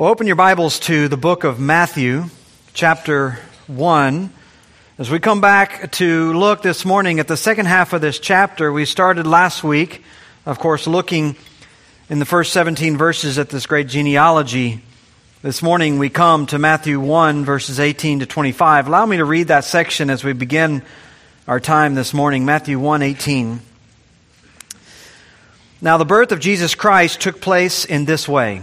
Well, open your Bibles to the book of Matthew, chapter 1. As we come back to look this morning at the second half of this chapter, we started last week, of course, looking in the first 17 verses at this great genealogy. This morning we come to Matthew 1, verses 18 to 25. Allow me to read that section as we begin our time this morning. Matthew 1, 18. Now, the birth of Jesus Christ took place in this way.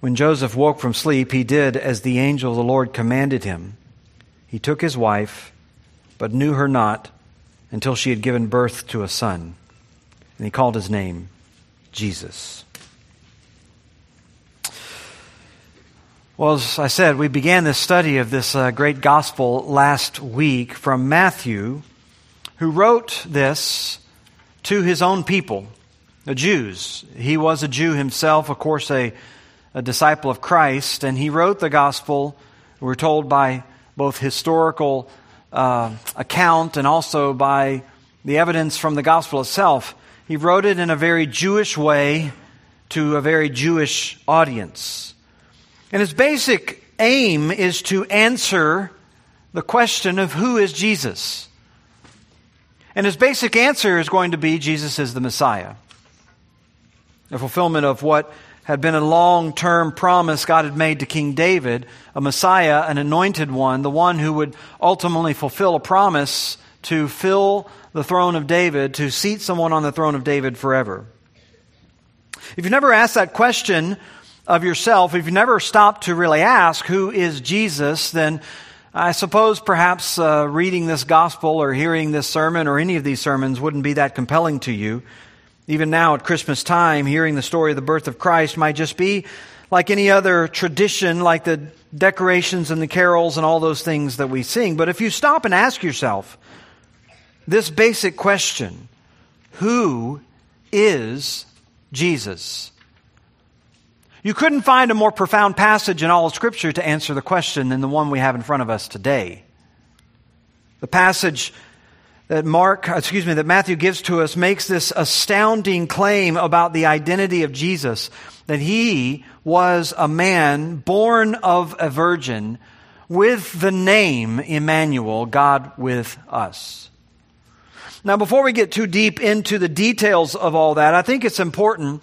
When Joseph woke from sleep, he did as the angel of the Lord commanded him. He took his wife, but knew her not until she had given birth to a son. And he called his name Jesus. Well, as I said, we began this study of this uh, great gospel last week from Matthew, who wrote this to his own people, the Jews. He was a Jew himself, of course, a a disciple of Christ, and he wrote the gospel, we're told by both historical uh, account and also by the evidence from the gospel itself. He wrote it in a very Jewish way to a very Jewish audience. And his basic aim is to answer the question of who is Jesus. And his basic answer is going to be Jesus is the Messiah. The fulfillment of what had been a long term promise God had made to King David, a Messiah, an anointed one, the one who would ultimately fulfill a promise to fill the throne of David, to seat someone on the throne of David forever. If you've never asked that question of yourself, if you've never stopped to really ask, who is Jesus, then I suppose perhaps uh, reading this gospel or hearing this sermon or any of these sermons wouldn't be that compelling to you. Even now at Christmas time, hearing the story of the birth of Christ might just be like any other tradition, like the decorations and the carols and all those things that we sing. But if you stop and ask yourself this basic question who is Jesus? You couldn't find a more profound passage in all of Scripture to answer the question than the one we have in front of us today. The passage that Mark, uh, excuse me, that Matthew gives to us makes this astounding claim about the identity of Jesus that he was a man born of a virgin with the name Emmanuel, God with us. Now, before we get too deep into the details of all that, I think it's important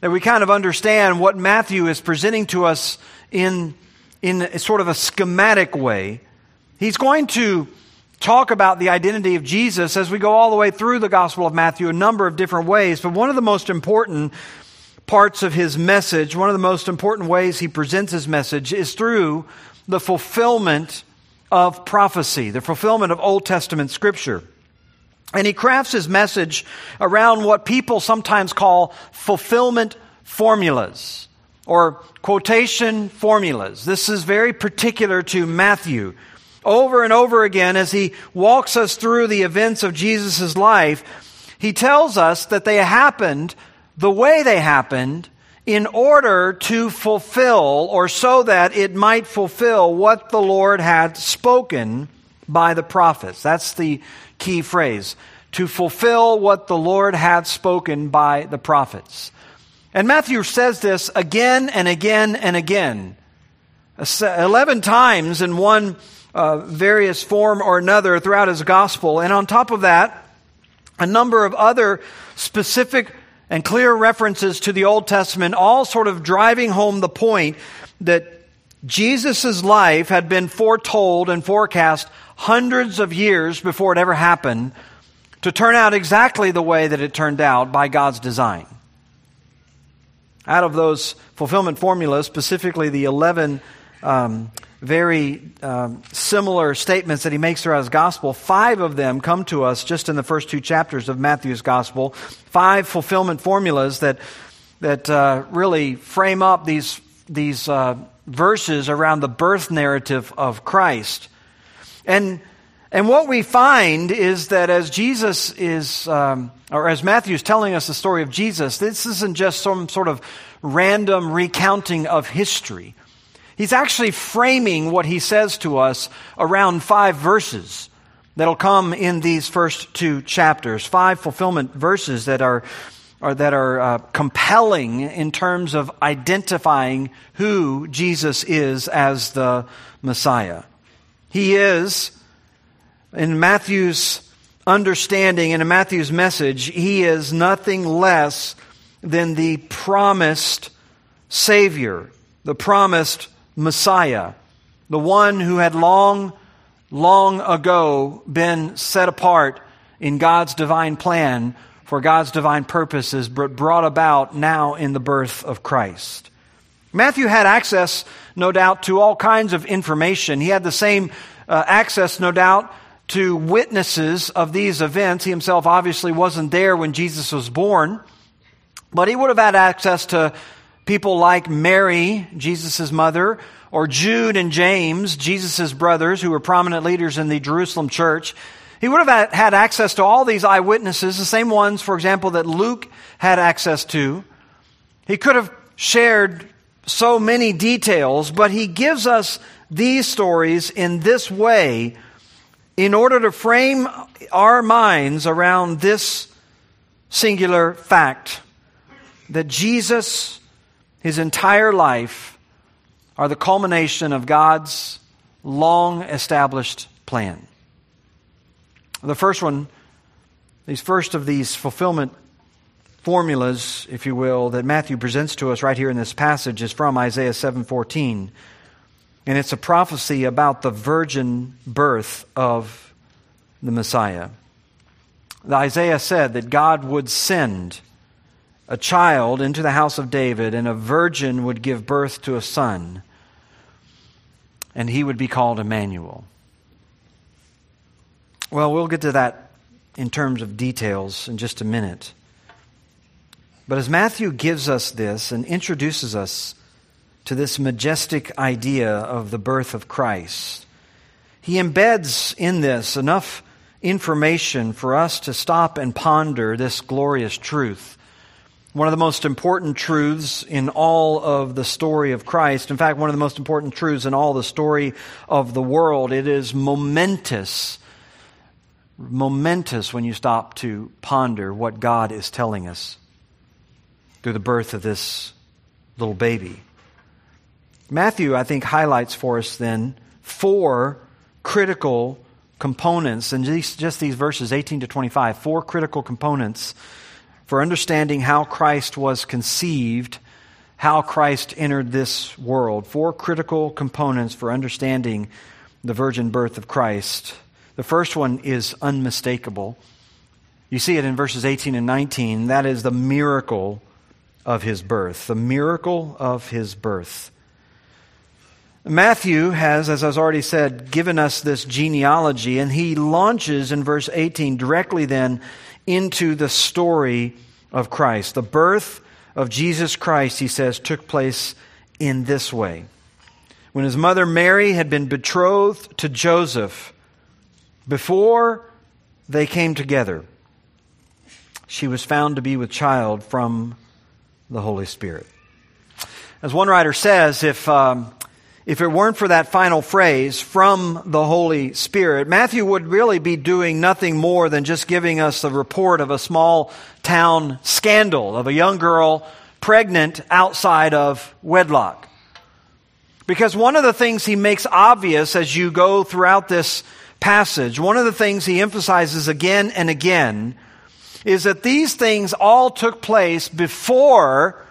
that we kind of understand what Matthew is presenting to us in, in sort of a schematic way. He's going to talk about the identity of Jesus as we go all the way through the Gospel of Matthew a number of different ways. But one of the most important parts of his message, one of the most important ways he presents his message is through the fulfillment of prophecy, the fulfillment of Old Testament scripture. And he crafts his message around what people sometimes call fulfillment formulas or quotation formulas. This is very particular to Matthew over and over again as he walks us through the events of Jesus' life, he tells us that they happened the way they happened in order to fulfill or so that it might fulfill what the Lord had spoken by the prophets. That's the key phrase. To fulfill what the Lord had spoken by the prophets. And Matthew says this again and again and again. Eleven times in one uh, various form or another throughout his gospel. And on top of that, a number of other specific and clear references to the Old Testament, all sort of driving home the point that Jesus' life had been foretold and forecast hundreds of years before it ever happened to turn out exactly the way that it turned out by God's design. Out of those fulfillment formulas, specifically the 11 um, very um, similar statements that he makes throughout his gospel, five of them come to us just in the first two chapters of Matthew's gospel. Five fulfillment formulas that, that uh, really frame up these, these uh, verses around the birth narrative of Christ. And, and what we find is that as Jesus is, um, or as Matthew is telling us the story of Jesus, this isn't just some sort of random recounting of history. He's actually framing what he says to us around five verses that'll come in these first two chapters. Five fulfillment verses that are, are that are uh, compelling in terms of identifying who Jesus is as the Messiah. He is, in Matthew's understanding and in Matthew's message, he is nothing less than the promised Savior, the promised Messiah, the one who had long, long ago been set apart in God's divine plan for God's divine purposes, but brought about now in the birth of Christ. Matthew had access, no doubt, to all kinds of information. He had the same uh, access, no doubt, to witnesses of these events. He himself obviously wasn't there when Jesus was born, but he would have had access to People like Mary, Jesus' mother, or Jude and James, Jesus' brothers, who were prominent leaders in the Jerusalem church. He would have had access to all these eyewitnesses, the same ones, for example, that Luke had access to. He could have shared so many details, but he gives us these stories in this way in order to frame our minds around this singular fact that Jesus his entire life are the culmination of God's long established plan. The first one, these first of these fulfillment formulas, if you will, that Matthew presents to us right here in this passage is from Isaiah 7:14. And it's a prophecy about the virgin birth of the Messiah. Isaiah said that God would send a child into the house of David, and a virgin would give birth to a son, and he would be called Emmanuel. Well, we'll get to that in terms of details in just a minute. But as Matthew gives us this and introduces us to this majestic idea of the birth of Christ, he embeds in this enough information for us to stop and ponder this glorious truth one of the most important truths in all of the story of Christ. In fact, one of the most important truths in all the story of the world. It is momentous, momentous when you stop to ponder what God is telling us through the birth of this little baby. Matthew, I think, highlights for us then four critical components, and just these verses 18 to 25, four critical components for understanding how Christ was conceived, how Christ entered this world. Four critical components for understanding the virgin birth of Christ. The first one is unmistakable. You see it in verses 18 and 19. That is the miracle of his birth. The miracle of his birth. Matthew has, as I've already said, given us this genealogy, and he launches in verse 18 directly then into the story of Christ. The birth of Jesus Christ, he says, took place in this way. When his mother Mary had been betrothed to Joseph, before they came together, she was found to be with child from the Holy Spirit. As one writer says, if um, if it weren't for that final phrase, from the Holy Spirit, Matthew would really be doing nothing more than just giving us a report of a small town scandal of a young girl pregnant outside of wedlock. Because one of the things he makes obvious as you go throughout this passage, one of the things he emphasizes again and again, is that these things all took place before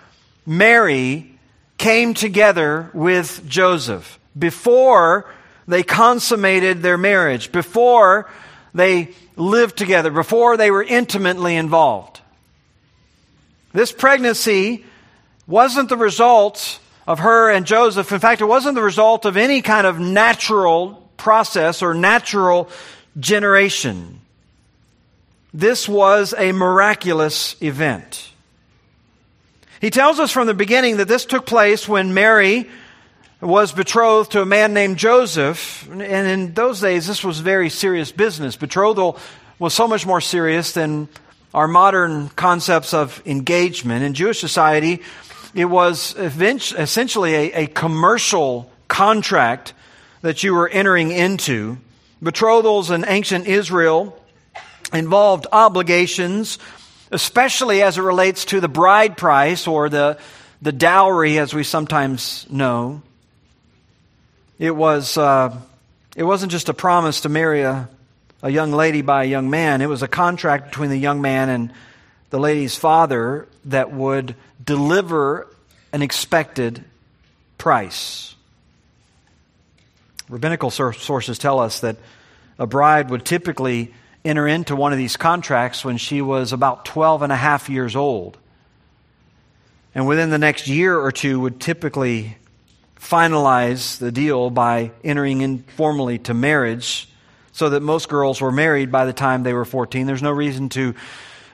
Mary came together with Joseph before they consummated their marriage, before they lived together, before they were intimately involved. This pregnancy wasn't the result of her and Joseph. In fact, it wasn't the result of any kind of natural process or natural generation. This was a miraculous event. He tells us from the beginning that this took place when Mary was betrothed to a man named Joseph. And in those days, this was very serious business. Betrothal was so much more serious than our modern concepts of engagement. In Jewish society, it was essentially a, a commercial contract that you were entering into. Betrothals in ancient Israel involved obligations especially as it relates to the bride price or the, the dowry, as we sometimes know. It, was, uh, it wasn't just a promise to marry a, a young lady by a young man, it was a contract between the young man and the lady's father that would deliver an expected price. Rabbinical sources tell us that a bride would typically enter into one of these contracts when she was about 12 and a half years old. And within the next year or two, would typically finalize the deal by entering informally to marriage so that most girls were married by the time they were 14. There's no reason to,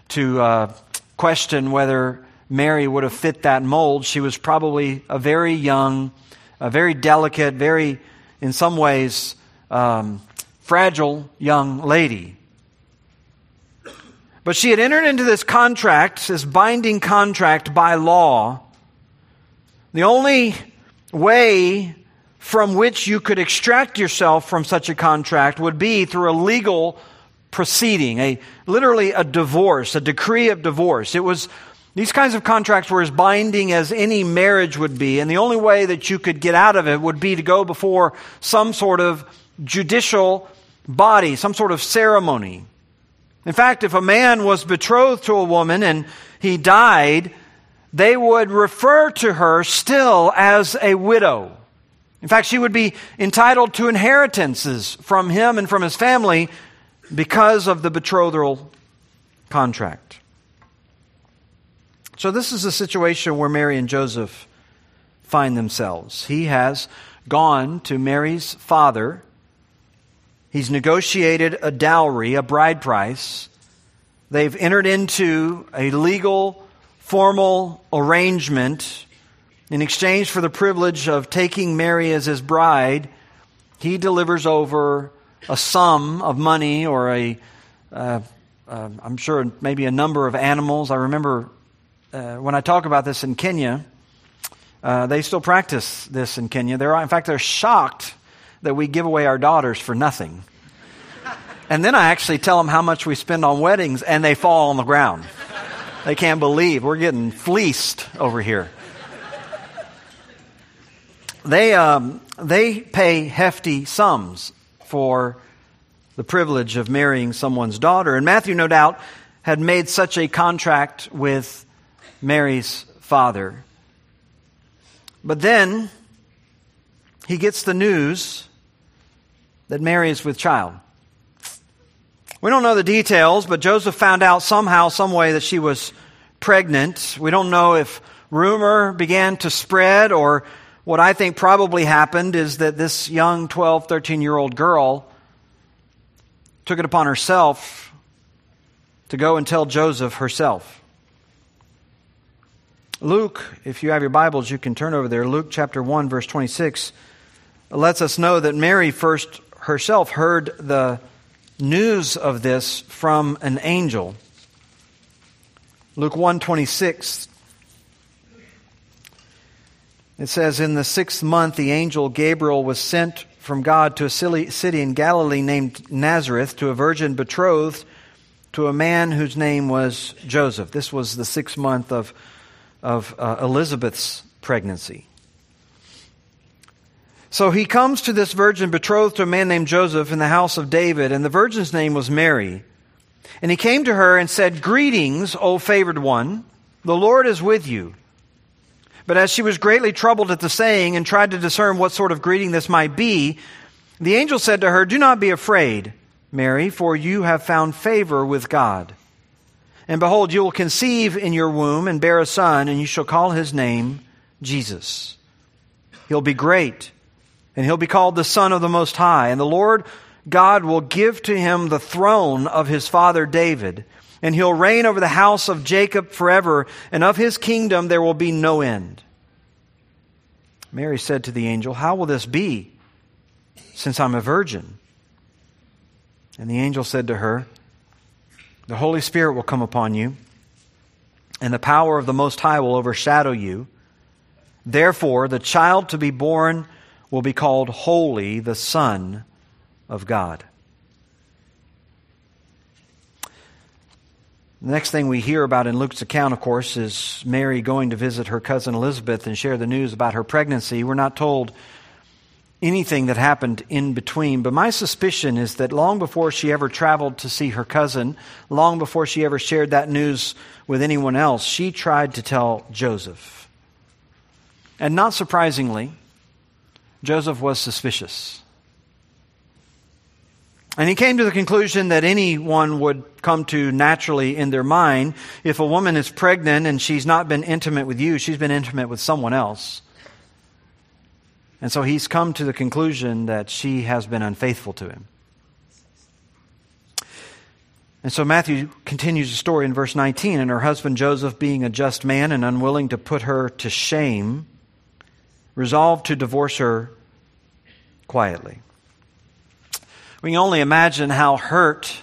to uh, question whether Mary would have fit that mold. She was probably a very young, a very delicate, very, in some ways, um, fragile young lady. But she had entered into this contract, this binding contract by law. The only way from which you could extract yourself from such a contract would be through a legal proceeding, a literally a divorce, a decree of divorce. It was these kinds of contracts were as binding as any marriage would be, and the only way that you could get out of it would be to go before some sort of judicial body, some sort of ceremony. In fact, if a man was betrothed to a woman and he died, they would refer to her still as a widow. In fact, she would be entitled to inheritances from him and from his family because of the betrothal contract. So, this is the situation where Mary and Joseph find themselves. He has gone to Mary's father He's negotiated a dowry, a bride price. They've entered into a legal, formal arrangement in exchange for the privilege of taking Mary as his bride. He delivers over a sum of money or a, uh, uh, I'm sure maybe a number of animals. I remember uh, when I talk about this in Kenya, uh, they still practice this in Kenya. They're, in fact, they're shocked that we give away our daughters for nothing. And then I actually tell them how much we spend on weddings, and they fall on the ground. They can't believe we're getting fleeced over here. They, um, they pay hefty sums for the privilege of marrying someone's daughter. And Matthew, no doubt, had made such a contract with Mary's father. But then he gets the news that Mary is with child. We don't know the details, but Joseph found out somehow, some way that she was pregnant. We don't know if rumor began to spread or what I think probably happened is that this young 12, 13 year old girl took it upon herself to go and tell Joseph herself. Luke, if you have your Bibles, you can turn over there. Luke chapter 1, verse 26 lets us know that Mary first herself heard the news of this from an angel. Luke 126 it says in the 6th month the angel Gabriel was sent from God to a city in Galilee named Nazareth to a virgin betrothed to a man whose name was Joseph. This was the 6th month of of uh, Elizabeth's pregnancy. So he comes to this virgin betrothed to a man named Joseph in the house of David, and the virgin's name was Mary. And he came to her and said, Greetings, O favored one, the Lord is with you. But as she was greatly troubled at the saying and tried to discern what sort of greeting this might be, the angel said to her, Do not be afraid, Mary, for you have found favor with God. And behold, you will conceive in your womb and bear a son, and you shall call his name Jesus. He'll be great, and he'll be called the Son of the Most High. And the Lord God will give to him the throne of his father David and he'll reign over the house of Jacob forever, and of his kingdom there will be no end. Mary said to the angel, How will this be, since I'm a virgin? And the angel said to her, The Holy Spirit will come upon you, and the power of the Most High will overshadow you. Therefore, the child to be born will be called Holy, the Son of God. The next thing we hear about in Luke's account, of course, is Mary going to visit her cousin Elizabeth and share the news about her pregnancy. We're not told anything that happened in between, but my suspicion is that long before she ever traveled to see her cousin, long before she ever shared that news with anyone else, she tried to tell Joseph. And not surprisingly, Joseph was suspicious. And he came to the conclusion that anyone would come to naturally in their mind if a woman is pregnant and she's not been intimate with you, she's been intimate with someone else. And so he's come to the conclusion that she has been unfaithful to him. And so Matthew continues the story in verse 19. And her husband Joseph, being a just man and unwilling to put her to shame, resolved to divorce her quietly. We can only imagine how hurt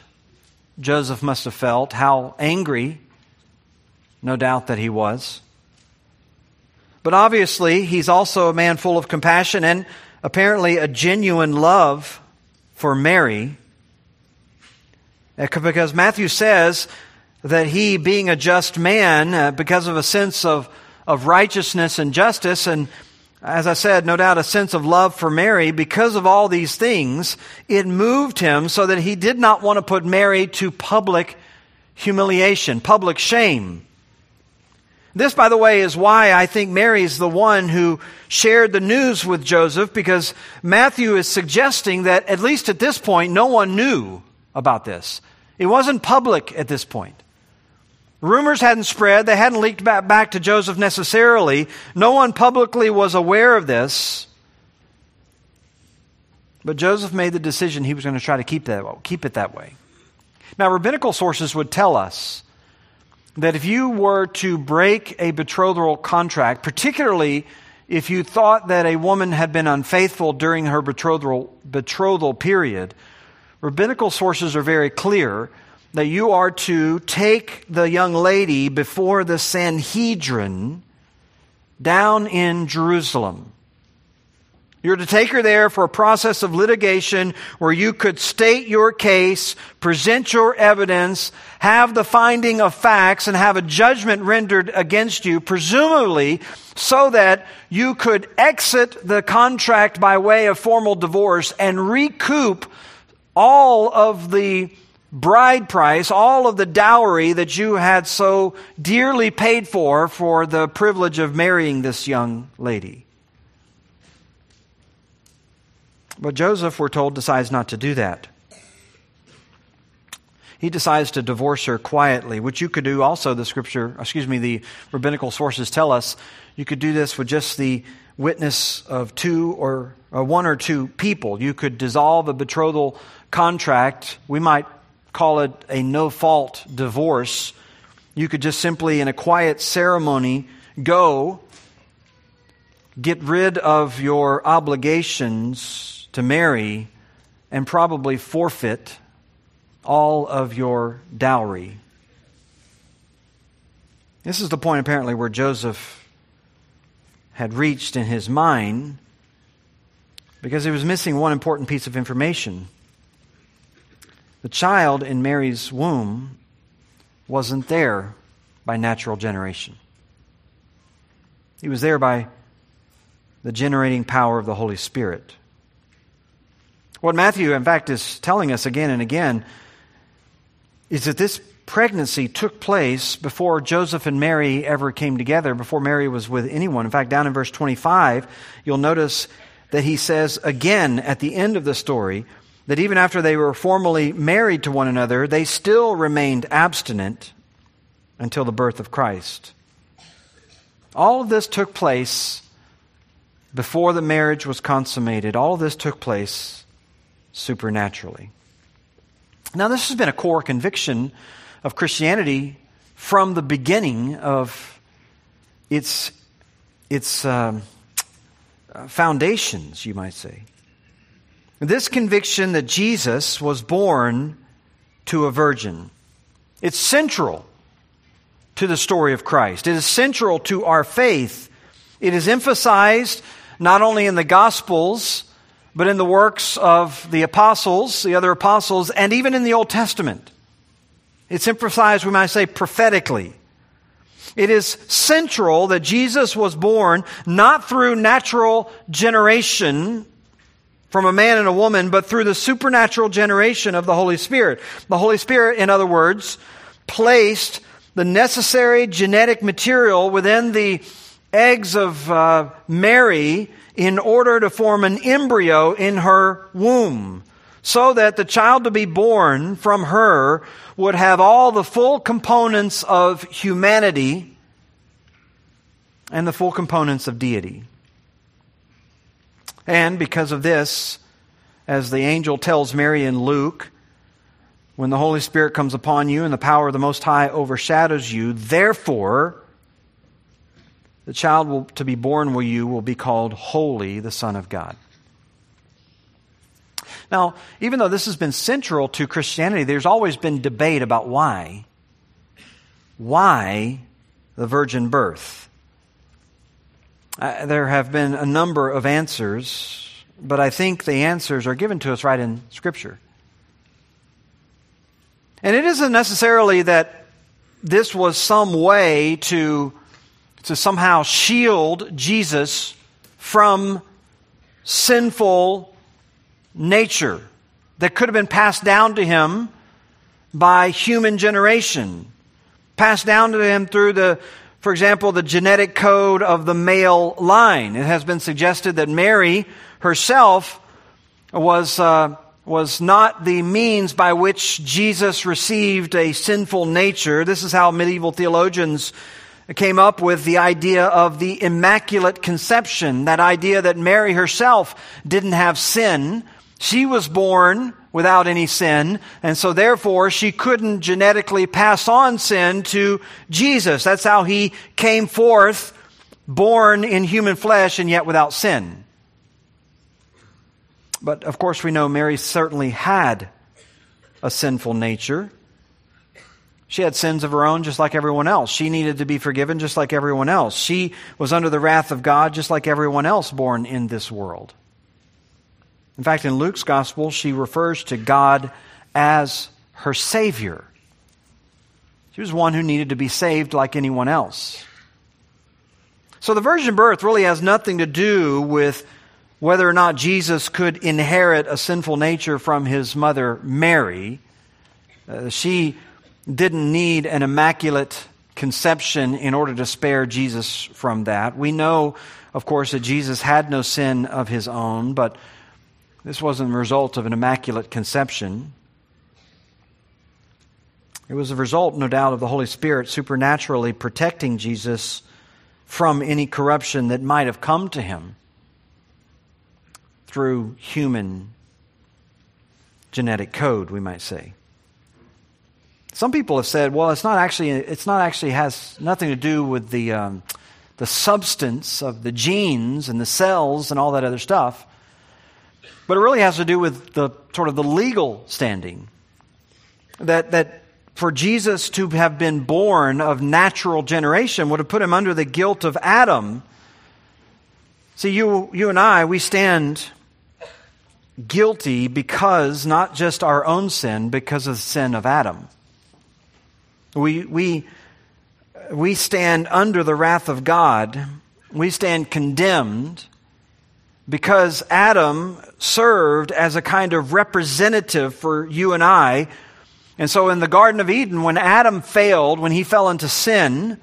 Joseph must have felt, how angry, no doubt that he was. But obviously, he's also a man full of compassion and apparently a genuine love for Mary. Because Matthew says that he, being a just man, uh, because of a sense of, of righteousness and justice, and as I said, no doubt a sense of love for Mary, because of all these things, it moved him so that he did not want to put Mary to public humiliation, public shame. This, by the way, is why I think Mary is the one who shared the news with Joseph, because Matthew is suggesting that, at least at this point, no one knew about this. It wasn't public at this point. Rumors hadn't spread. They hadn't leaked back, back to Joseph necessarily. No one publicly was aware of this. But Joseph made the decision he was going to try to keep, that, keep it that way. Now, rabbinical sources would tell us that if you were to break a betrothal contract, particularly if you thought that a woman had been unfaithful during her betrothal, betrothal period, rabbinical sources are very clear that you are to take the young lady before the Sanhedrin down in Jerusalem. You're to take her there for a process of litigation where you could state your case, present your evidence, have the finding of facts, and have a judgment rendered against you, presumably so that you could exit the contract by way of formal divorce and recoup all of the bride price, all of the dowry that you had so dearly paid for for the privilege of marrying this young lady. But Joseph, we're told, decides not to do that. He decides to divorce her quietly, which you could do also, the scripture, excuse me, the rabbinical sources tell us. You could do this with just the witness of two or, or one or two people. You could dissolve a betrothal contract. We might call it a no fault divorce. You could just simply, in a quiet ceremony, go, get rid of your obligations to marry, and probably forfeit all of your dowry. This is the point, apparently, where Joseph had reached in his mind because he was missing one important piece of information. The child in Mary's womb wasn't there by natural generation. He was there by the generating power of the Holy Spirit. What Matthew, in fact, is telling us again and again is that this pregnancy took place before Joseph and Mary ever came together, before Mary was with anyone. In fact, down in verse 25, you'll notice that he says again at the end of the story that even after they were formally married to one another, they still remained abstinent until the birth of Christ. All of this took place before the marriage was consummated. All of this took place supernaturally. Now, this has been a core conviction of Christianity from the beginning of its, its um, foundations, you might say. This conviction that Jesus was born to a virgin. It's central to the story of Christ. It is central to our faith. It is emphasized not only in the Gospels, but in the works of the apostles, the other apostles, and even in the Old Testament. It's emphasized, we might say, prophetically. It is central that Jesus was born not through natural generation from a man and a woman, but through the supernatural generation of the Holy Spirit. The Holy Spirit, in other words, placed the necessary genetic material within the eggs of uh, Mary in order to form an embryo in her womb, so that the child to be born from her would have all the full components of humanity and the full components of deity. And because of this, as the angel tells Mary in Luke, when the Holy Spirit comes upon you and the power of the Most High overshadows you, therefore, the child will, to be born with you will be called Holy, the Son of God. Now, even though this has been central to Christianity, there's always been debate about why. Why the virgin birth? Uh, there have been a number of answers, but I think the answers are given to us right in Scripture. And it isn't necessarily that this was some way to, to somehow shield Jesus from sinful nature that could have been passed down to him by human generation, passed down to him through the, for example, the genetic code of the male line. It has been suggested that Mary herself was, uh, was not the means by which Jesus received a sinful nature. This is how medieval theologians came up with the idea of the immaculate conception, that idea that Mary herself didn't have sin, she was born without any sin, and so therefore she couldn't genetically pass on sin to Jesus. That's how he came forth, born in human flesh and yet without sin. But of course, we know Mary certainly had a sinful nature. She had sins of her own just like everyone else. She needed to be forgiven just like everyone else. She was under the wrath of God just like everyone else born in this world. In fact, in Luke's gospel, she refers to God as her Savior. She was one who needed to be saved like anyone else. So the virgin birth really has nothing to do with whether or not Jesus could inherit a sinful nature from his mother Mary. Uh, she didn't need an immaculate conception in order to spare Jesus from that. We know, of course, that Jesus had no sin of his own, but this wasn't the result of an immaculate conception. It was a result, no doubt, of the Holy Spirit supernaturally protecting Jesus from any corruption that might have come to him through human genetic code, we might say. Some people have said, well, it's not actually, it's not actually has nothing to do with the, um, the substance of the genes and the cells and all that other stuff. But it really has to do with the sort of the legal standing. That, that for Jesus to have been born of natural generation would have put him under the guilt of Adam. See, you, you and I, we stand guilty because not just our own sin, because of the sin of Adam. We, we, we stand under the wrath of God. We stand condemned because Adam served as a kind of representative for you and I And so in the Garden of Eden, when Adam failed, when he fell into sin,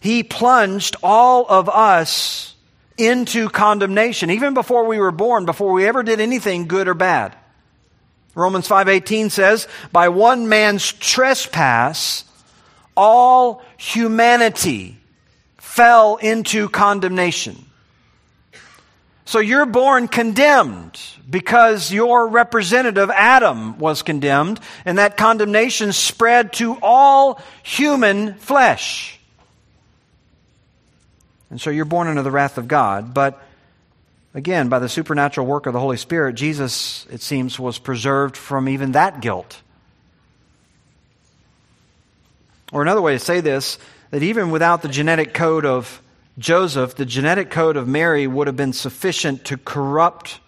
he plunged all of us into condemnation, even before we were born, before we ever did anything good or bad. Romans 5:18 says, "By one man's trespass all humanity fell into condemnation." So you're born condemned because your representative Adam was condemned and that condemnation spread to all human flesh. And so you're born under the wrath of God, but again, by the supernatural work of the Holy Spirit, Jesus, it seems, was preserved from even that guilt. Or another way to say this, that even without the genetic code of Joseph, the genetic code of Mary would have been sufficient to corrupt,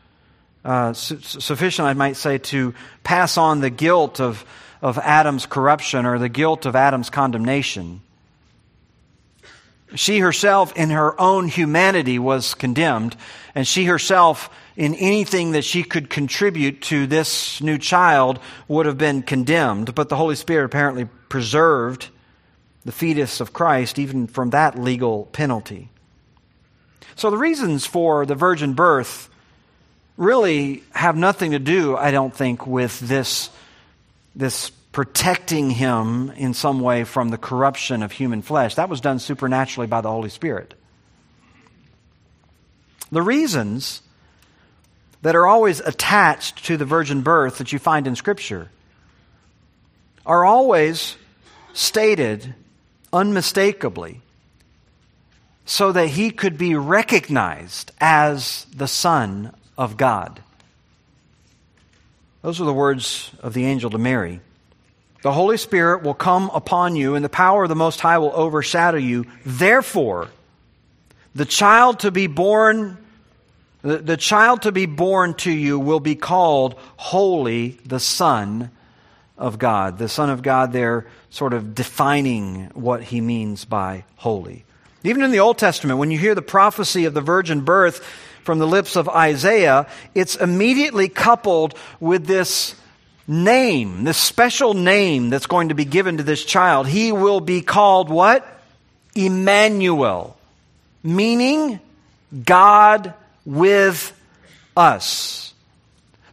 uh, su- sufficient, I might say, to pass on the guilt of, of Adam's corruption or the guilt of Adam's condemnation. She herself, in her own humanity, was condemned, and she herself, in anything that she could contribute to this new child, would have been condemned. But the Holy Spirit apparently preserved the fetus of Christ even from that legal penalty. So the reasons for the virgin birth really have nothing to do, I don't think, with this, this protecting him in some way from the corruption of human flesh. That was done supernaturally by the Holy Spirit. The reasons that are always attached to the virgin birth that you find in Scripture are always stated unmistakably so that he could be recognized as the Son of God. Those are the words of the angel to Mary. The Holy Spirit will come upon you, and the power of the Most High will overshadow you. Therefore, the child to be born, the, the child to be born to you will be called Holy, the Son of God. The Son of God, there sort of defining what he means by holy. Even in the Old Testament, when you hear the prophecy of the virgin birth from the lips of Isaiah, it's immediately coupled with this name, this special name that's going to be given to this child. He will be called what? Emmanuel, meaning God with us.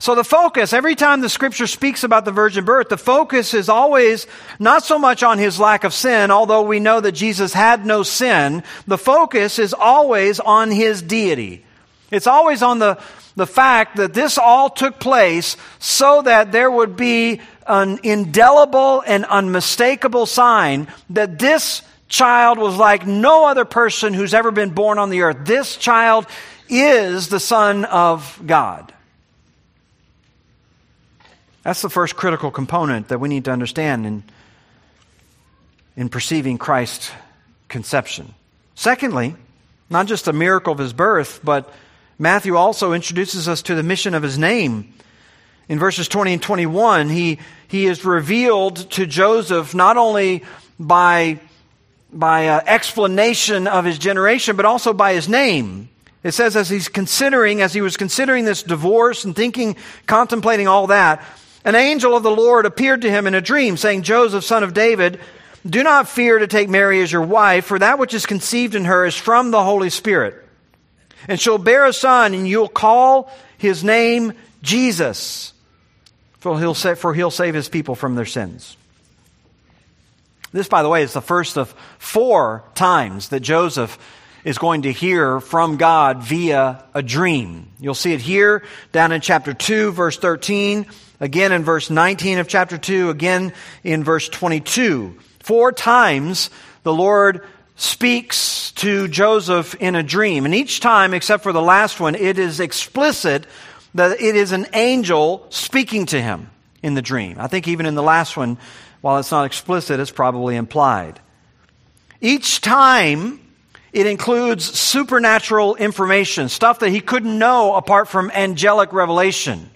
So the focus, every time the scripture speaks about the virgin birth, the focus is always not so much on his lack of sin, although we know that Jesus had no sin. The focus is always on his deity. It's always on the, the fact that this all took place so that there would be an indelible and unmistakable sign that this child was like no other person who's ever been born on the earth. This child is the Son of God. That's the first critical component that we need to understand in, in perceiving Christ's conception. Secondly, not just a miracle of his birth, but Matthew also introduces us to the mission of his name. In verses 20 and 21, he, he is revealed to Joseph not only by, by uh, explanation of his generation, but also by his name. It says, as he's considering, as he was considering this divorce and thinking, contemplating all that, an angel of the Lord appeared to him in a dream, saying, Joseph, son of David, do not fear to take Mary as your wife, for that which is conceived in her is from the Holy Spirit. And she'll bear a son, and you'll call his name Jesus, for he'll, save, for he'll save his people from their sins. This, by the way, is the first of four times that Joseph is going to hear from God via a dream. You'll see it here down in chapter 2, verse 13 again in verse 19 of chapter 2, again in verse 22. Four times the Lord speaks to Joseph in a dream. And each time, except for the last one, it is explicit that it is an angel speaking to him in the dream. I think even in the last one, while it's not explicit, it's probably implied. Each time, it includes supernatural information, stuff that he couldn't know apart from angelic revelation.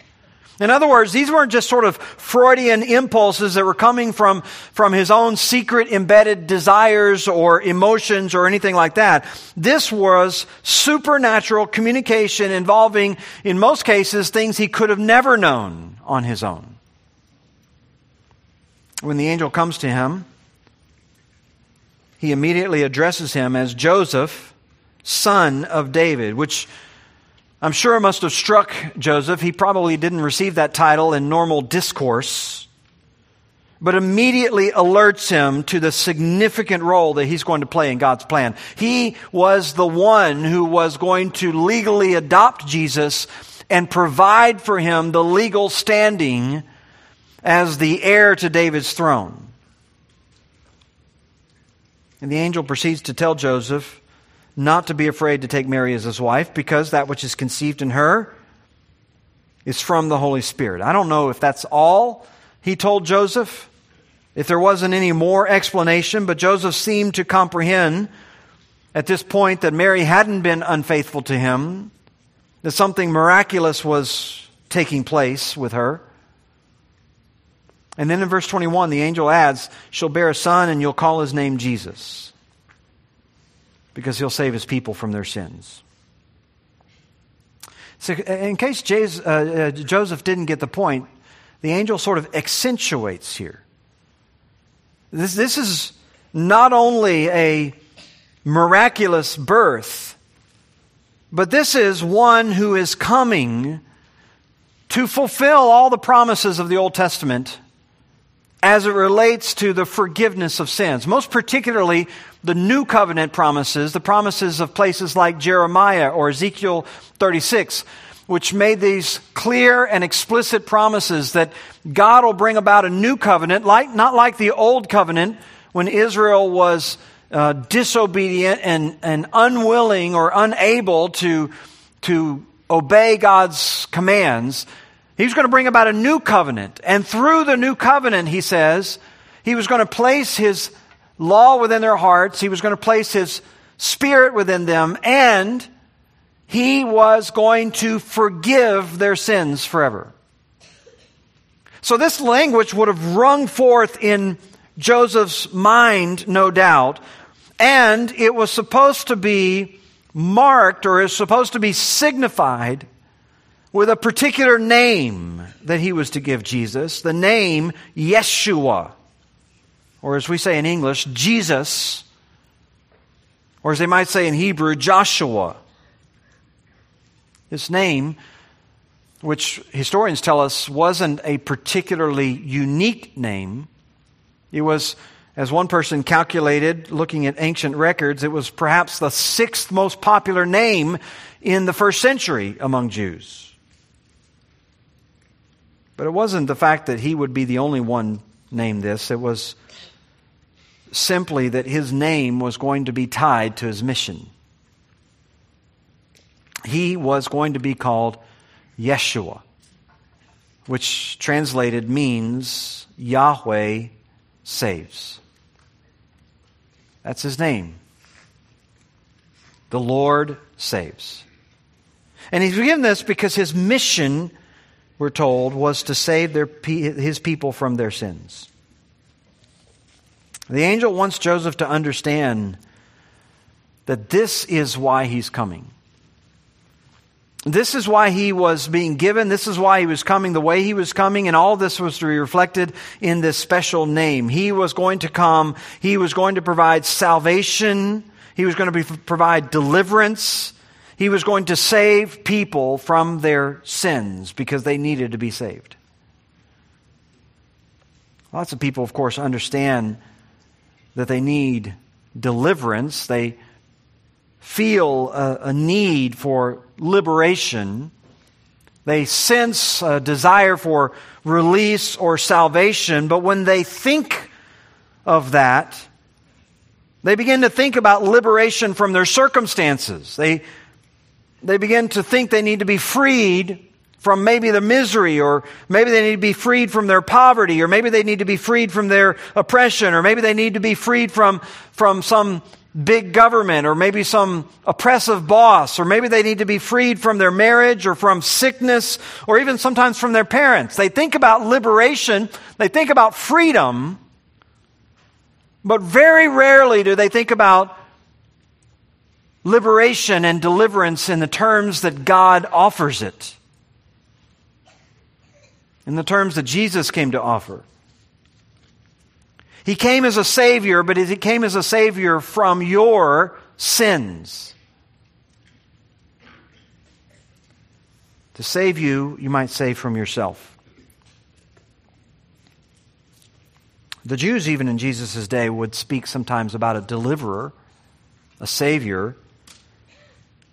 In other words, these weren't just sort of Freudian impulses that were coming from, from his own secret embedded desires or emotions or anything like that. This was supernatural communication involving, in most cases, things he could have never known on his own. when the angel comes to him, he immediately addresses him as Joseph, son of David, which I'm sure must have struck Joseph. He probably didn't receive that title in normal discourse, but immediately alerts him to the significant role that he's going to play in God's plan. He was the one who was going to legally adopt Jesus and provide for him the legal standing as the heir to David's throne. And the angel proceeds to tell Joseph not to be afraid to take Mary as his wife because that which is conceived in her is from the Holy Spirit. I don't know if that's all he told Joseph, if there wasn't any more explanation, but Joseph seemed to comprehend at this point that Mary hadn't been unfaithful to him, that something miraculous was taking place with her. And then in verse 21, the angel adds, She'll bear a son, and you'll call his name Jesus, because he'll save his people from their sins. So, in case uh, uh, Joseph didn't get the point, the angel sort of accentuates here. This, this is not only a miraculous birth, but this is one who is coming to fulfill all the promises of the Old Testament as it relates to the forgiveness of sins, most particularly the new covenant promises, the promises of places like Jeremiah or Ezekiel 36, which made these clear and explicit promises that God will bring about a new covenant, like, not like the old covenant when Israel was uh, disobedient and, and unwilling or unable to, to obey God's commands. He was going to bring about a new covenant. And through the new covenant, he says, he was going to place his law within their hearts. He was going to place his spirit within them. And he was going to forgive their sins forever. So this language would have rung forth in Joseph's mind, no doubt. And it was supposed to be marked or is supposed to be signified with a particular name that he was to give Jesus, the name Yeshua, or as we say in English, Jesus, or as they might say in Hebrew, Joshua. This name, which historians tell us wasn't a particularly unique name, it was, as one person calculated, looking at ancient records, it was perhaps the sixth most popular name in the first century among Jews. But it wasn't the fact that he would be the only one named this, it was simply that his name was going to be tied to his mission. He was going to be called Yeshua, which translated means Yahweh saves. That's his name. The Lord saves. And he's given this because his mission we're told, was to save their, his people from their sins. The angel wants Joseph to understand that this is why he's coming. This is why he was being given. This is why he was coming the way he was coming. And all this was to be reflected in this special name. He was going to come. He was going to provide salvation. He was going to be, provide deliverance. He was going to save people from their sins because they needed to be saved. Lots of people, of course, understand that they need deliverance. They feel a, a, need for liberation. They sense a desire for release or salvation. But when they think of that, they begin to think about liberation from their circumstances. They they begin to think they need to be freed from maybe the misery, or maybe they need to be freed from their poverty, or maybe they need to be freed from their oppression, or maybe they need to be freed from, from some big government, or maybe some oppressive boss, or maybe they need to be freed from their marriage, or from sickness, or even sometimes from their parents. They think about liberation, they think about freedom, but very rarely do they think about liberation and deliverance in the terms that God offers it, in the terms that Jesus came to offer. He came as a Savior, but He came as a Savior from your sins. To save you, you might say, from yourself. The Jews, even in Jesus' day, would speak sometimes about a deliverer, a savior,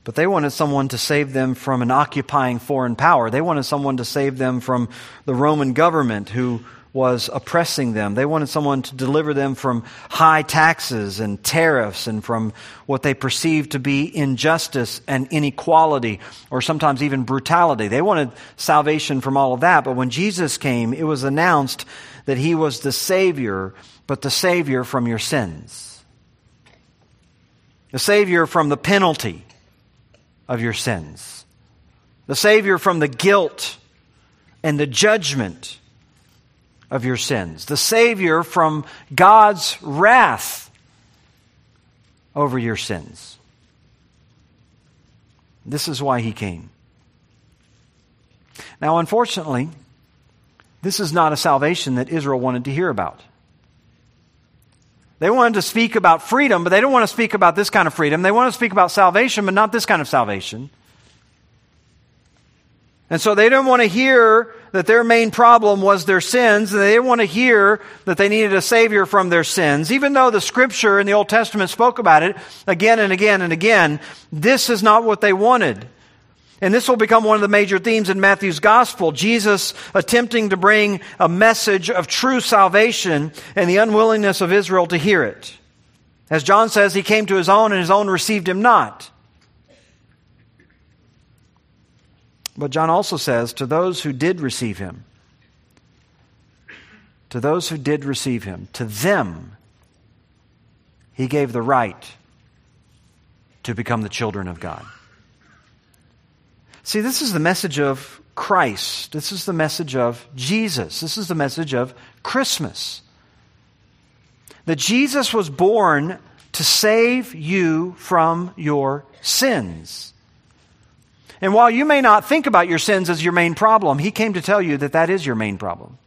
but they wanted someone to save them from an occupying foreign power. They wanted someone to save them from the Roman government who was oppressing them. They wanted someone to deliver them from high taxes and tariffs and from what they perceived to be injustice and inequality or sometimes even brutality. They wanted salvation from all of that. But when Jesus came, it was announced that he was the Savior, but the Savior from your sins. The Savior from the penalty of your sins. The Savior from the guilt and the judgment of your sins, the Savior from God's wrath over your sins. This is why he came. Now, unfortunately, this is not a salvation that Israel wanted to hear about. They wanted to speak about freedom, but they don't want to speak about this kind of freedom. They want to speak about salvation, but not this kind of salvation. And so they didn't want to hear that their main problem was their sins, and they didn't want to hear that they needed a Savior from their sins. Even though the Scripture in the Old Testament spoke about it again and again and again, this is not what they wanted. And this will become one of the major themes in Matthew's Gospel. Jesus attempting to bring a message of true salvation and the unwillingness of Israel to hear it. As John says, he came to his own and his own received him not. But John also says, to those who did receive him, to those who did receive him, to them, he gave the right to become the children of God. See, this is the message of Christ. This is the message of Jesus. This is the message of Christmas. That Jesus was born to save you from your sins. And while you may not think about your sins as your main problem, He came to tell you that that is your main problem.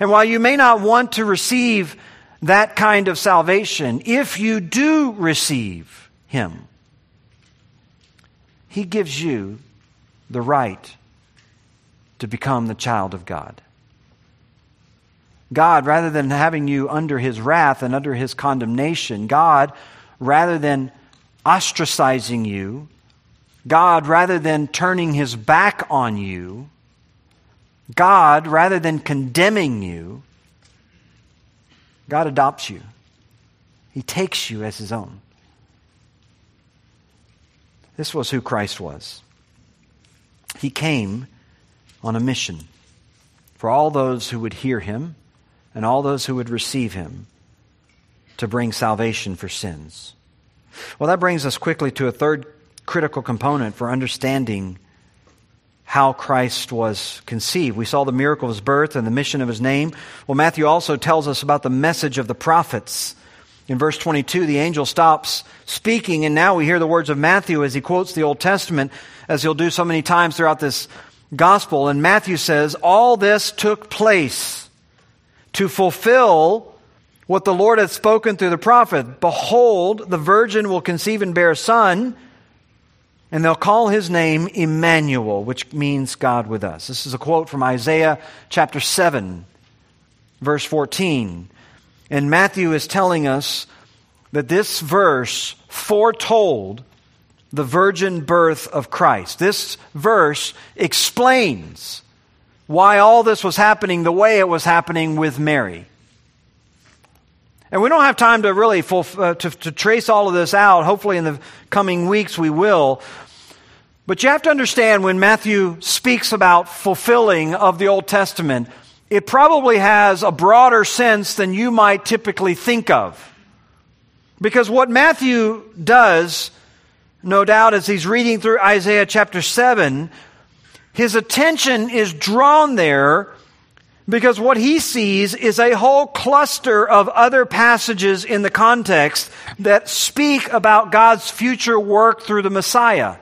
And while you may not want to receive that kind of salvation, if you do receive Him, He gives you the right to become the child of God. God, rather than having you under His wrath and under His condemnation, God, rather than ostracizing you, God, rather than turning his back on you, God, rather than condemning you, God adopts you. He takes you as his own. This was who Christ was. He came on a mission for all those who would hear him and all those who would receive him to bring salvation for sins. Well, that brings us quickly to a third critical component for understanding how Christ was conceived. We saw the miracle of his birth and the mission of his name. Well, Matthew also tells us about the message of the prophets. In verse 22, the angel stops speaking, and now we hear the words of Matthew as he quotes the Old Testament, as he'll do so many times throughout this gospel. And Matthew says, All this took place to fulfill what the Lord had spoken through the prophet. Behold, the virgin will conceive and bear a son and they'll call his name Emmanuel, which means God with us. This is a quote from Isaiah chapter 7, verse 14. And Matthew is telling us that this verse foretold the virgin birth of Christ. This verse explains why all this was happening the way it was happening with Mary. And we don't have time to really uh, to, to trace all of this out. Hopefully, in the coming weeks, we will. But you have to understand when Matthew speaks about fulfilling of the Old Testament, it probably has a broader sense than you might typically think of. Because what Matthew does, no doubt, as he's reading through Isaiah chapter 7, his attention is drawn there because what he sees is a whole cluster of other passages in the context that speak about God's future work through the Messiah.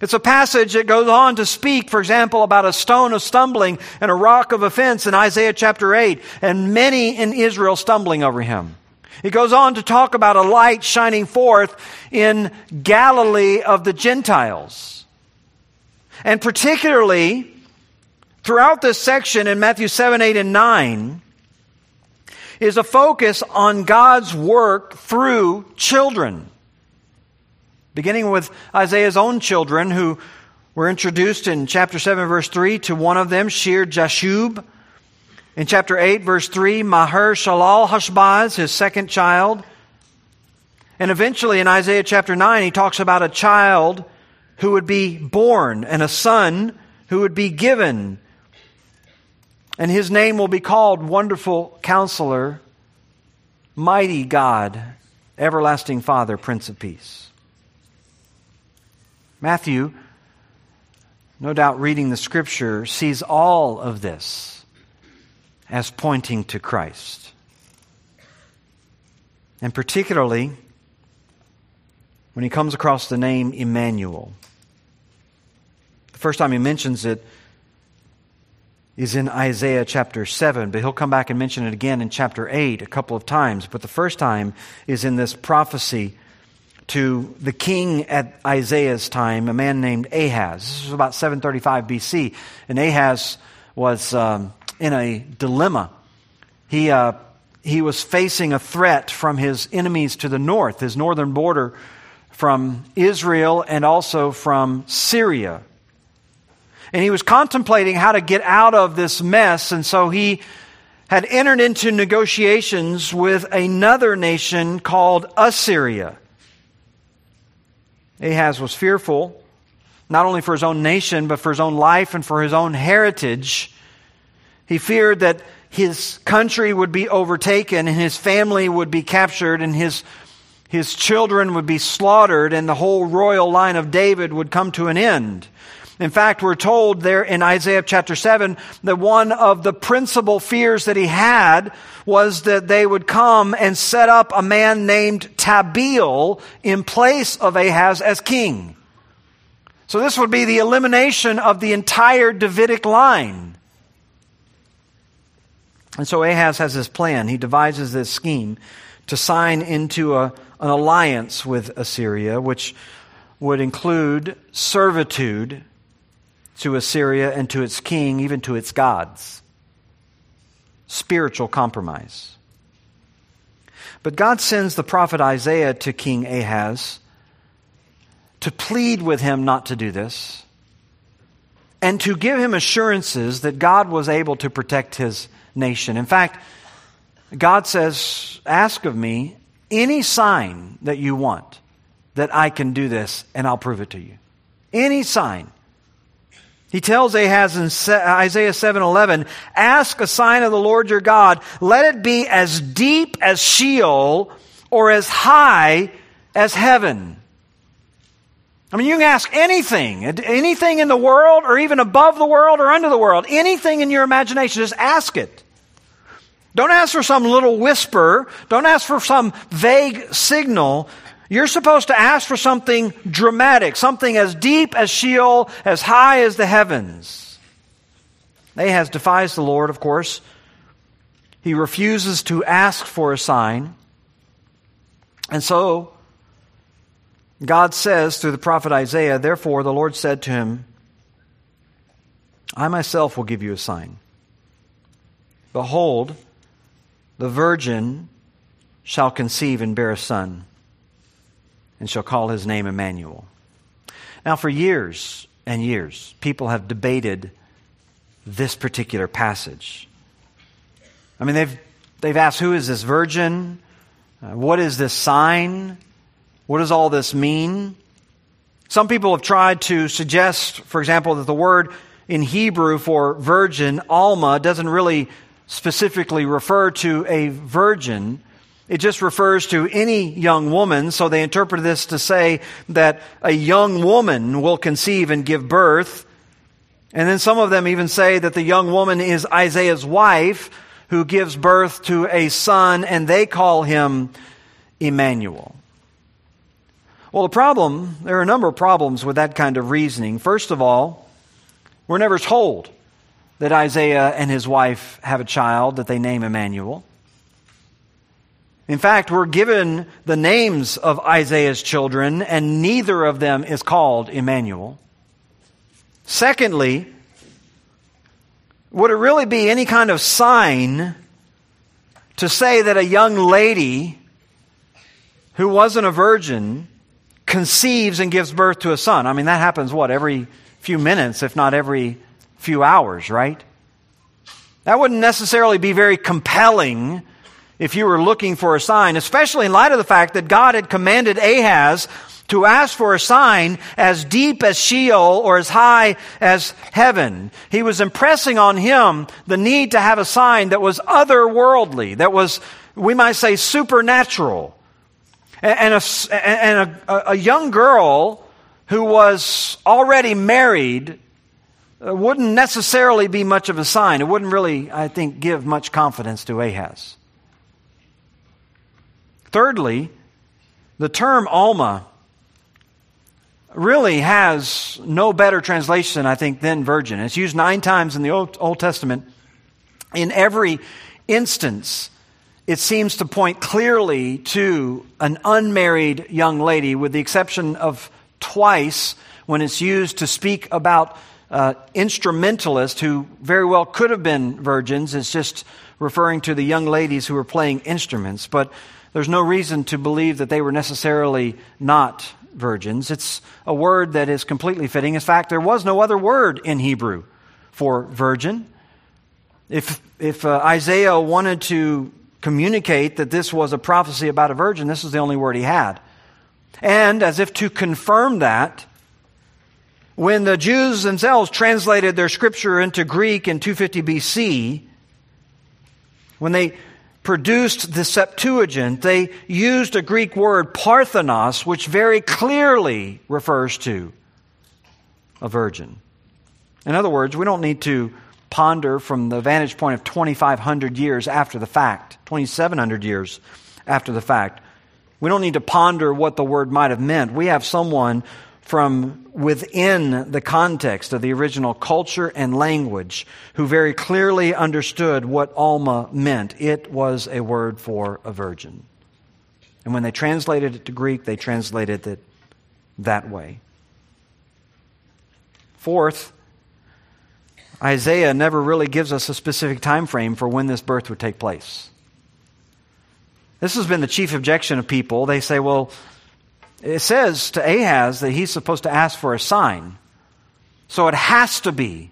It's a passage that goes on to speak, for example, about a stone of stumbling and a rock of offense in Isaiah chapter 8, and many in Israel stumbling over him. It goes on to talk about a light shining forth in Galilee of the Gentiles. And particularly, throughout this section in Matthew 7, 8, and 9, is a focus on God's work through children. Beginning with Isaiah's own children, who were introduced in chapter 7, verse 3 to one of them, Shear Jashub. In chapter 8, verse 3, Maher Shalal Hashbaz, his second child. And eventually in Isaiah chapter 9, he talks about a child who would be born and a son who would be given. And his name will be called Wonderful Counselor, Mighty God, Everlasting Father, Prince of Peace. Matthew, no doubt reading the scripture, sees all of this as pointing to Christ. And particularly when he comes across the name Emmanuel. The first time he mentions it is in Isaiah chapter 7, but he'll come back and mention it again in chapter 8 a couple of times. But the first time is in this prophecy to the king at Isaiah's time, a man named Ahaz. This was about 735 BC. And Ahaz was um, in a dilemma. He, uh, he was facing a threat from his enemies to the north, his northern border from Israel and also from Syria. And he was contemplating how to get out of this mess, and so he had entered into negotiations with another nation called Assyria. Ahaz was fearful, not only for his own nation, but for his own life and for his own heritage. He feared that his country would be overtaken and his family would be captured and his, his children would be slaughtered and the whole royal line of David would come to an end. In fact, we're told there in Isaiah chapter 7 that one of the principal fears that he had was that they would come and set up a man named Tabeel in place of Ahaz as king. So this would be the elimination of the entire Davidic line. And so Ahaz has this plan. He devises this scheme to sign into a, an alliance with Assyria, which would include servitude to Assyria and to its king, even to its gods. Spiritual compromise. But God sends the prophet Isaiah to King Ahaz to plead with him not to do this and to give him assurances that God was able to protect his nation. In fact, God says, Ask of me any sign that you want that I can do this, and I'll prove it to you. Any sign. He tells Ahaz in Isaiah 7:11, "Ask a sign of the Lord your God. Let it be as deep as Sheol or as high as heaven." I mean, you can ask anything, anything in the world or even above the world or under the world, anything in your imagination, just ask it. Don't ask for some little whisper. Don't ask for some vague signal. You're supposed to ask for something dramatic, something as deep as Sheol, as high as the heavens. Ahaz defies the Lord, of course. He refuses to ask for a sign. And so, God says through the prophet Isaiah, Therefore the Lord said to him, I myself will give you a sign. Behold, the virgin shall conceive and bear a son and shall call his name Emmanuel. Now, for years and years, people have debated this particular passage. I mean, they've, they've asked, who is this virgin? Uh, what is this sign? What does all this mean? Some people have tried to suggest, for example, that the word in Hebrew for virgin, Alma, doesn't really specifically refer to a virgin. It just refers to any young woman, so they interpret this to say that a young woman will conceive and give birth. And then some of them even say that the young woman is Isaiah's wife who gives birth to a son, and they call him Emmanuel. Well, the problem, there are a number of problems with that kind of reasoning. First of all, we're never told that Isaiah and his wife have a child that they name Emmanuel. In fact, we're given the names of Isaiah's children, and neither of them is called Emmanuel. Secondly, would it really be any kind of sign to say that a young lady who wasn't a virgin conceives and gives birth to a son? I mean, that happens, what, every few minutes, if not every few hours, right? That wouldn't necessarily be very compelling if you were looking for a sign, especially in light of the fact that God had commanded Ahaz to ask for a sign as deep as Sheol or as high as heaven. He was impressing on him the need to have a sign that was otherworldly, that was, we might say, supernatural. And a, and a, a young girl who was already married uh, wouldn't necessarily be much of a sign. It wouldn't really, I think, give much confidence to Ahaz. Thirdly, the term Alma really has no better translation, I think, than virgin. It's used nine times in the Old, Testament. In every instance, it seems to point clearly to an unmarried young lady, with the exception of twice when it's used to speak about uh, instrumentalists who very well could have been virgins. It's just referring to the young ladies who were playing instruments. But there's no reason to believe that they were necessarily not virgins. It's a word that is completely fitting. In fact, there was no other word in Hebrew for virgin. If, if uh, Isaiah wanted to communicate that this was a prophecy about a virgin, this was the only word he had. And as if to confirm that, when the Jews themselves translated their scripture into Greek in 250 BC, when they produced the Septuagint, they used a Greek word, parthenos, which very clearly refers to a virgin. In other words, we don't need to ponder from the vantage point of 2,500 years after the fact, 2,700 years after the fact. We don't need to ponder what the word might have meant. We have someone from within the context of the original culture and language who very clearly understood what Alma meant. It was a word for a virgin. And when they translated it to Greek, they translated it that way. Fourth, Isaiah never really gives us a specific time frame for when this birth would take place. This has been the chief objection of people. They say, well, it says to Ahaz that he's supposed to ask for a sign. So it has to be,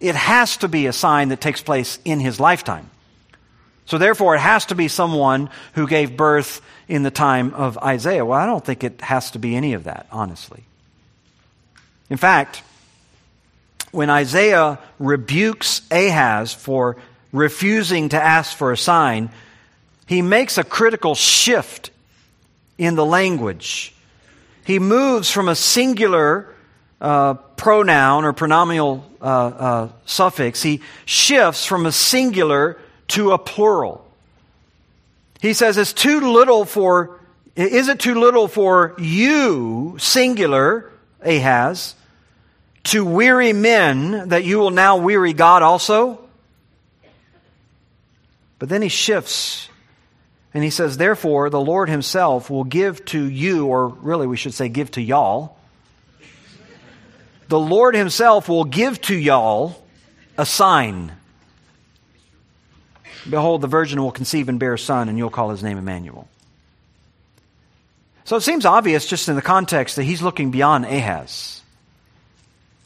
it has to be a sign that takes place in his lifetime. So therefore, it has to be someone who gave birth in the time of Isaiah. Well, I don't think it has to be any of that, honestly. In fact, when Isaiah rebukes Ahaz for refusing to ask for a sign, he makes a critical shift in the language he moves from a singular uh, pronoun or pronominal uh, uh, suffix, he shifts from a singular to a plural. He says, It's too little for, is it too little for you, singular, Ahaz, to weary men that you will now weary God also? But then he shifts and he says, Therefore, the Lord himself will give to you, or really we should say, give to y'all. The Lord himself will give to y'all a sign. Behold, the virgin will conceive and bear a son, and you'll call his name Emmanuel. So it seems obvious just in the context that he's looking beyond Ahaz.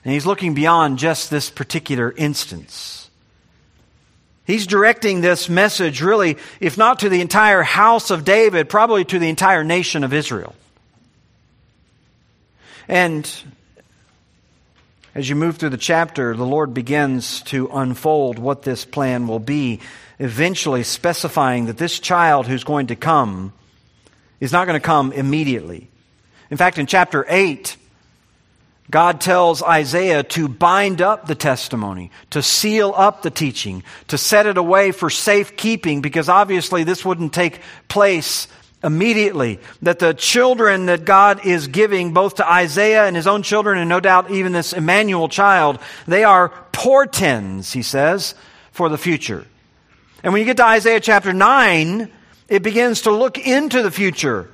And he's looking beyond just this particular instance. He's directing this message really, if not to the entire house of David, probably to the entire nation of Israel. And as you move through the chapter, the Lord begins to unfold what this plan will be, eventually specifying that this child who's going to come is not going to come immediately. In fact, in chapter 8, God tells Isaiah to bind up the testimony, to seal up the teaching, to set it away for safekeeping, because obviously this wouldn't take place immediately. That the children that God is giving, both to Isaiah and his own children, and no doubt even this Emmanuel child, they are portends, he says, for the future. And when you get to Isaiah chapter 9, it begins to look into the future.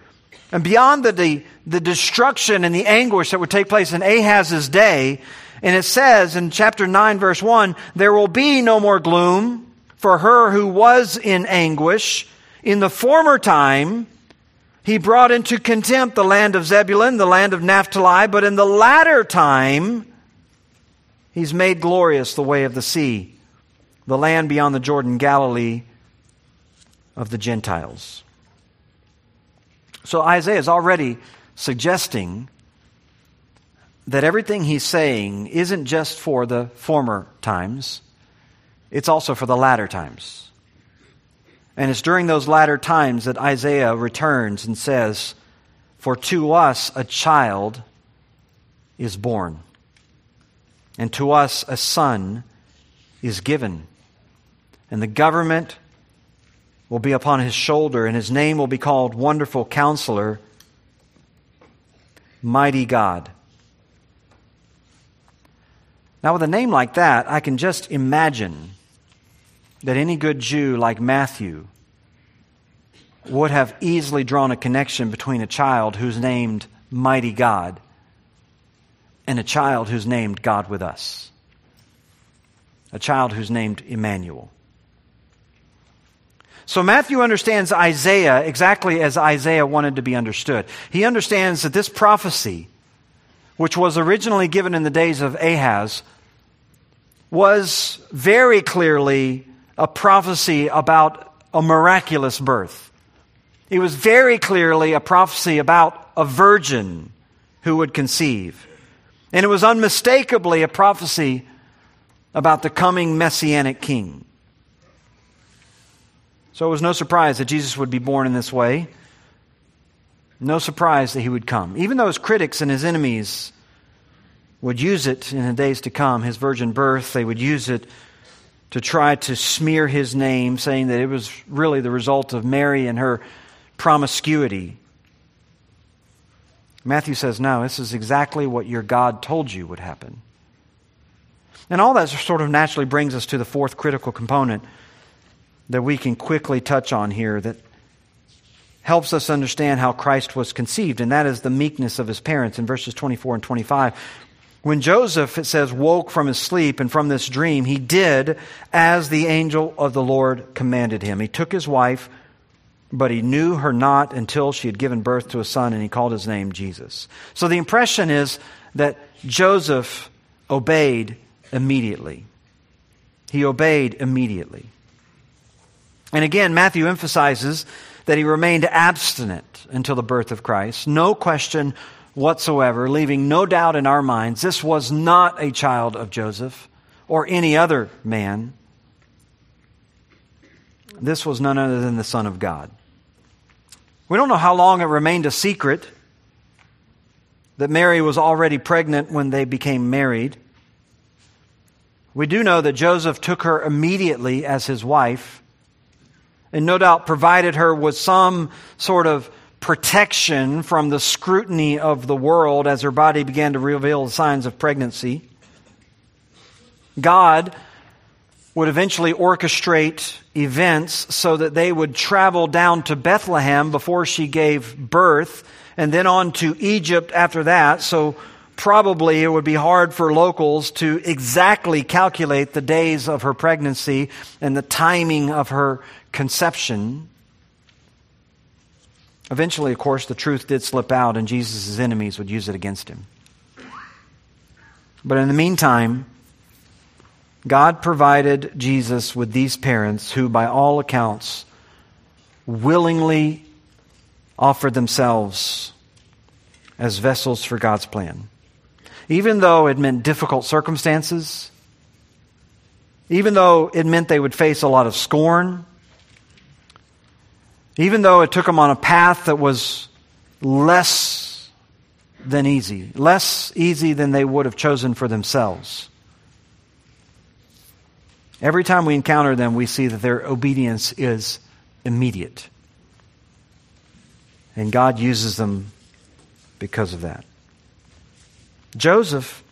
And beyond the, the, the destruction and the anguish that would take place in Ahaz's day, and it says in chapter 9, verse 1, there will be no more gloom for her who was in anguish. In the former time, he brought into contempt the land of Zebulun, the land of Naphtali, but in the latter time, he's made glorious the way of the sea, the land beyond the Jordan, Galilee of the Gentiles. So Isaiah is already suggesting that everything he's saying isn't just for the former times, it's also for the latter times. And it's during those latter times that Isaiah returns and says, For to us a child is born, and to us a son is given, and the government will be upon his shoulder, and his name will be called Wonderful Counselor, Mighty God. Now, with a name like that, I can just imagine that any good Jew like Matthew would have easily drawn a connection between a child who's named Mighty God and a child who's named God with us. A child who's named Emmanuel. So Matthew understands Isaiah exactly as Isaiah wanted to be understood. He understands that this prophecy, which was originally given in the days of Ahaz, was very clearly a prophecy about a miraculous birth. It was very clearly a prophecy about a virgin who would conceive. And it was unmistakably a prophecy about the coming messianic king. So it was no surprise that Jesus would be born in this way. No surprise that he would come. Even though his critics and his enemies would use it in the days to come, his virgin birth, they would use it to try to smear his name, saying that it was really the result of Mary and her promiscuity. Matthew says, no, this is exactly what your God told you would happen. And all that sort of naturally brings us to the fourth critical component that we can quickly touch on here that helps us understand how Christ was conceived, and that is the meekness of his parents in verses 24 and 25. When Joseph, it says, woke from his sleep and from this dream, he did as the angel of the Lord commanded him. He took his wife, but he knew her not until she had given birth to a son, and he called his name Jesus. So the impression is that Joseph obeyed immediately. He obeyed immediately. And again, Matthew emphasizes that he remained abstinent until the birth of Christ. No question whatsoever, leaving no doubt in our minds this was not a child of Joseph or any other man. This was none other than the Son of God. We don't know how long it remained a secret that Mary was already pregnant when they became married. We do know that Joseph took her immediately as his wife and no doubt provided her with some sort of protection from the scrutiny of the world as her body began to reveal the signs of pregnancy. God would eventually orchestrate events so that they would travel down to Bethlehem before she gave birth and then on to Egypt after that. So probably it would be hard for locals to exactly calculate the days of her pregnancy and the timing of her conception. Eventually, of course, the truth did slip out, and Jesus' enemies would use it against him. But in the meantime, God provided Jesus with these parents who, by all accounts, willingly offered themselves as vessels for God's plan. Even though it meant difficult circumstances, even though it meant they would face a lot of scorn, even though it took them on a path that was less than easy, less easy than they would have chosen for themselves. Every time we encounter them, we see that their obedience is immediate. And God uses them because of that. Joseph,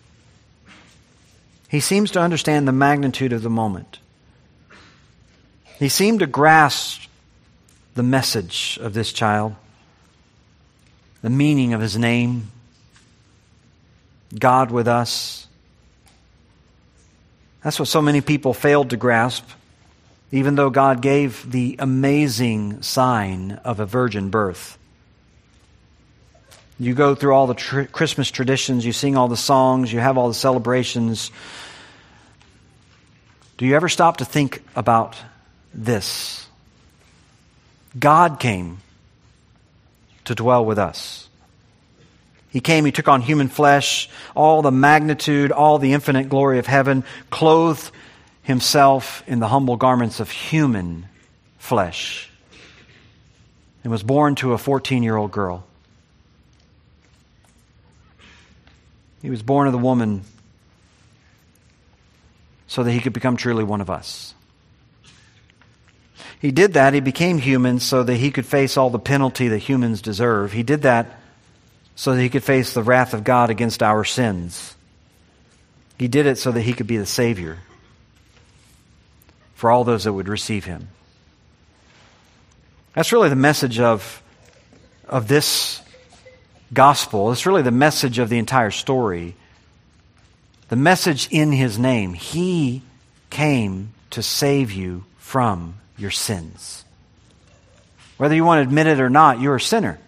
he seems to understand the magnitude of the moment. He seemed to grasp the message of this child, the meaning of his name, God with us. That's what so many people failed to grasp, even though God gave the amazing sign of a virgin birth. You go through all the tr- Christmas traditions, you sing all the songs, you have all the celebrations. Do you ever stop to think about this? God came to dwell with us. He came, He took on human flesh, all the magnitude, all the infinite glory of heaven, clothed Himself in the humble garments of human flesh, and was born to a 14 year old girl. He was born of the woman so that He could become truly one of us. He did that. He became human so that he could face all the penalty that humans deserve. He did that so that he could face the wrath of God against our sins. He did it so that he could be the Savior for all those that would receive him. That's really the message of, of this gospel. It's really the message of the entire story. The message in his name. He came to save you from your sins. Whether you want to admit it or not, you're a sinner.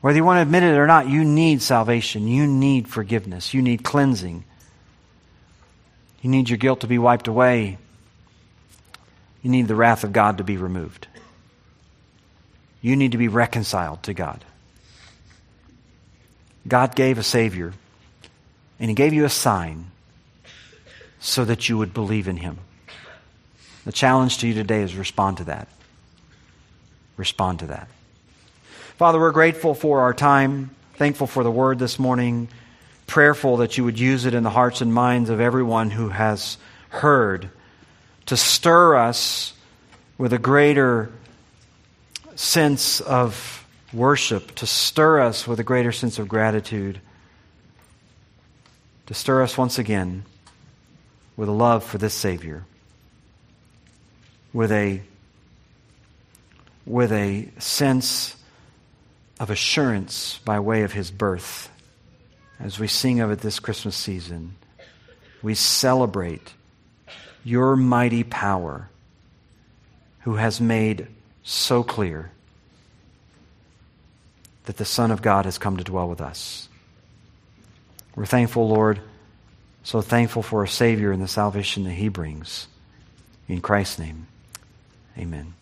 Whether you want to admit it or not, you need salvation. You need forgiveness. You need cleansing. You need your guilt to be wiped away. You need the wrath of God to be removed. You need to be reconciled to God. God gave a Savior, and He gave you a sign so that you would believe in Him. The challenge to you today is respond to that. Respond to that. Father, we're grateful for our time, thankful for the word this morning, prayerful that you would use it in the hearts and minds of everyone who has heard to stir us with a greater sense of worship, to stir us with a greater sense of gratitude, to stir us once again with a love for this Savior with a, with a sense of assurance by way of his birth. As we sing of it this Christmas season, we celebrate your mighty power who has made so clear that the Son of God has come to dwell with us. We're thankful, Lord, so thankful for a Savior and the salvation that He brings. In Christ's name. Amen.